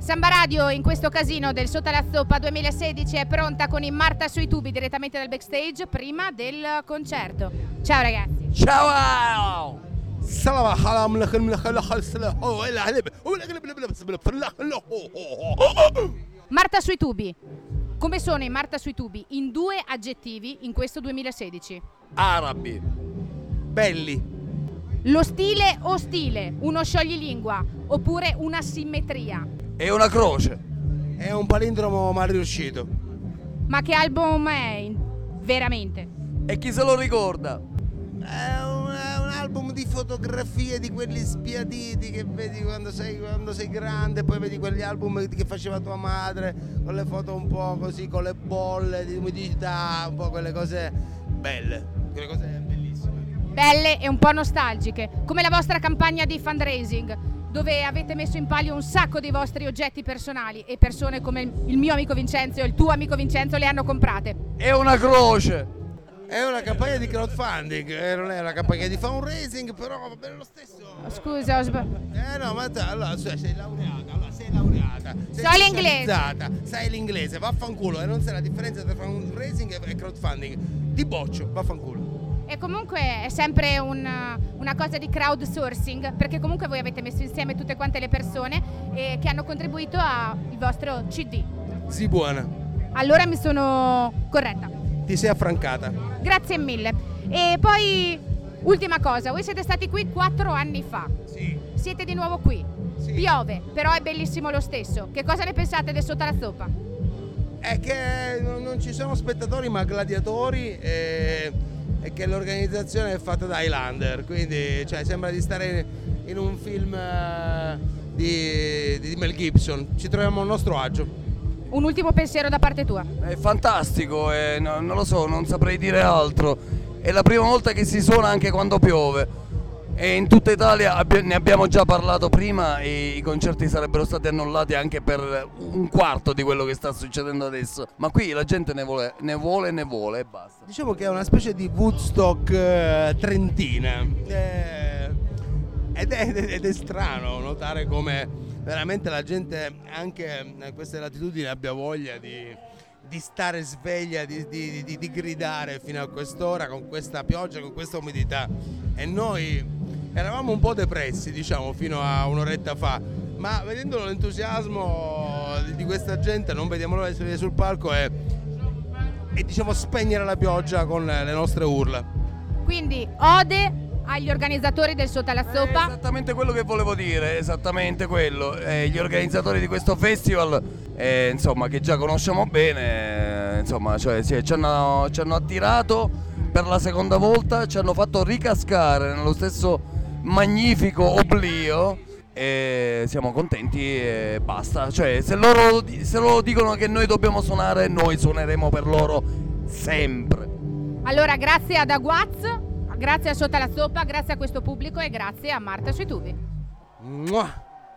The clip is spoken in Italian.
Samba Radio in questo casino del Sotto la Zoppa 2016 è pronta con i Marta sui tubi direttamente dal backstage prima del concerto. Ciao ragazzi. Ciao! Marta sui tubi. Come sono i Marta sui tubi in due aggettivi in questo 2016? Arabi. Belli. Lo stile o stile, uno scioglilingua oppure una simmetria. E una croce. È un palindromo mal riuscito. Ma che album è? Veramente. E chi se lo ricorda? È un, è un album di fotografie di quelli spiaditi che vedi quando sei, quando sei grande, poi vedi quegli album che faceva tua madre, con le foto un po' così, con le bolle di umidità, un po' quelle cose belle, quelle cose bellissime. Belle e un po' nostalgiche, come la vostra campagna di fundraising, dove avete messo in palio un sacco dei vostri oggetti personali e persone come il mio amico Vincenzo e il tuo amico Vincenzo le hanno comprate. E una croce. È una campagna di crowdfunding, eh, non è una campagna di fundraising, però va bene lo stesso. Scusa, ho sbagliato. Eh no, ma te- allora cioè, sei laureata, allora sei laureata. Sei So l'inglese. specializzata, Sai l'inglese, vaffanculo, e non sai la differenza tra fundraising e crowdfunding. Ti boccio, vaffanculo. E comunque è sempre un- una cosa di crowdsourcing, perché comunque voi avete messo insieme tutte quante le persone eh, che hanno contribuito al vostro CD. Sii buona, Allora mi sono corretta. ti sei affrancata. Grazie mille. E poi, ultima cosa, voi siete stati qui quattro anni fa. Sì. Siete di nuovo qui. Sì. Piove, però è bellissimo lo stesso. Che cosa ne pensate del sotto la zoppa? È che non ci sono spettatori ma gladiatori e, e che l'organizzazione è fatta da Highlander, quindi cioè, sembra di stare in un film eh, di, di Mel Gibson. Ci troviamo a nostro agio. Un ultimo pensiero da parte tua. È fantastico e no- non lo so, non saprei dire altro. È la prima volta che si suona anche quando piove. E in tutta Italia abbi- ne abbiamo già parlato prima e i concerti sarebbero stati annullati anche per un quarto di quello che sta succedendo adesso. Ma qui la gente ne vuole, ne vuole, ne vuole e basta. Diciamo che è una specie di Woodstock eh, trentina. Eh, ed, è, ed è strano notare come veramente la gente anche a queste latitudini abbia voglia di, di stare sveglia, di, di- di- di gridare fino a quest'ora con questa pioggia, con questa umidità. E noi eravamo un po' depressi, diciamo, fino a un'oretta fa. Ma vedendo l'entusiasmo di- questa gente non vediamo l'ora di salire sul palco e e diciamo spegnere la pioggia con le nostre urla. Quindi, ode agli organizzatori del sotto alla È zoppa. esattamente quello che volevo dire, esattamente quello. Eh, gli organizzatori di questo festival, eh, insomma, che già conosciamo bene, eh, insomma, cioè, sì, ci, hanno, ci hanno attirato per la seconda volta, ci hanno fatto ricascare nello stesso magnifico oblio. E siamo contenti e basta. Cioè, se loro, se loro dicono che noi dobbiamo suonare, noi suoneremo per loro sempre. Allora, grazie ad Aguaz, grazie a Sotto alla zoppa, grazie a questo pubblico e grazie a Marta tubi. Mua!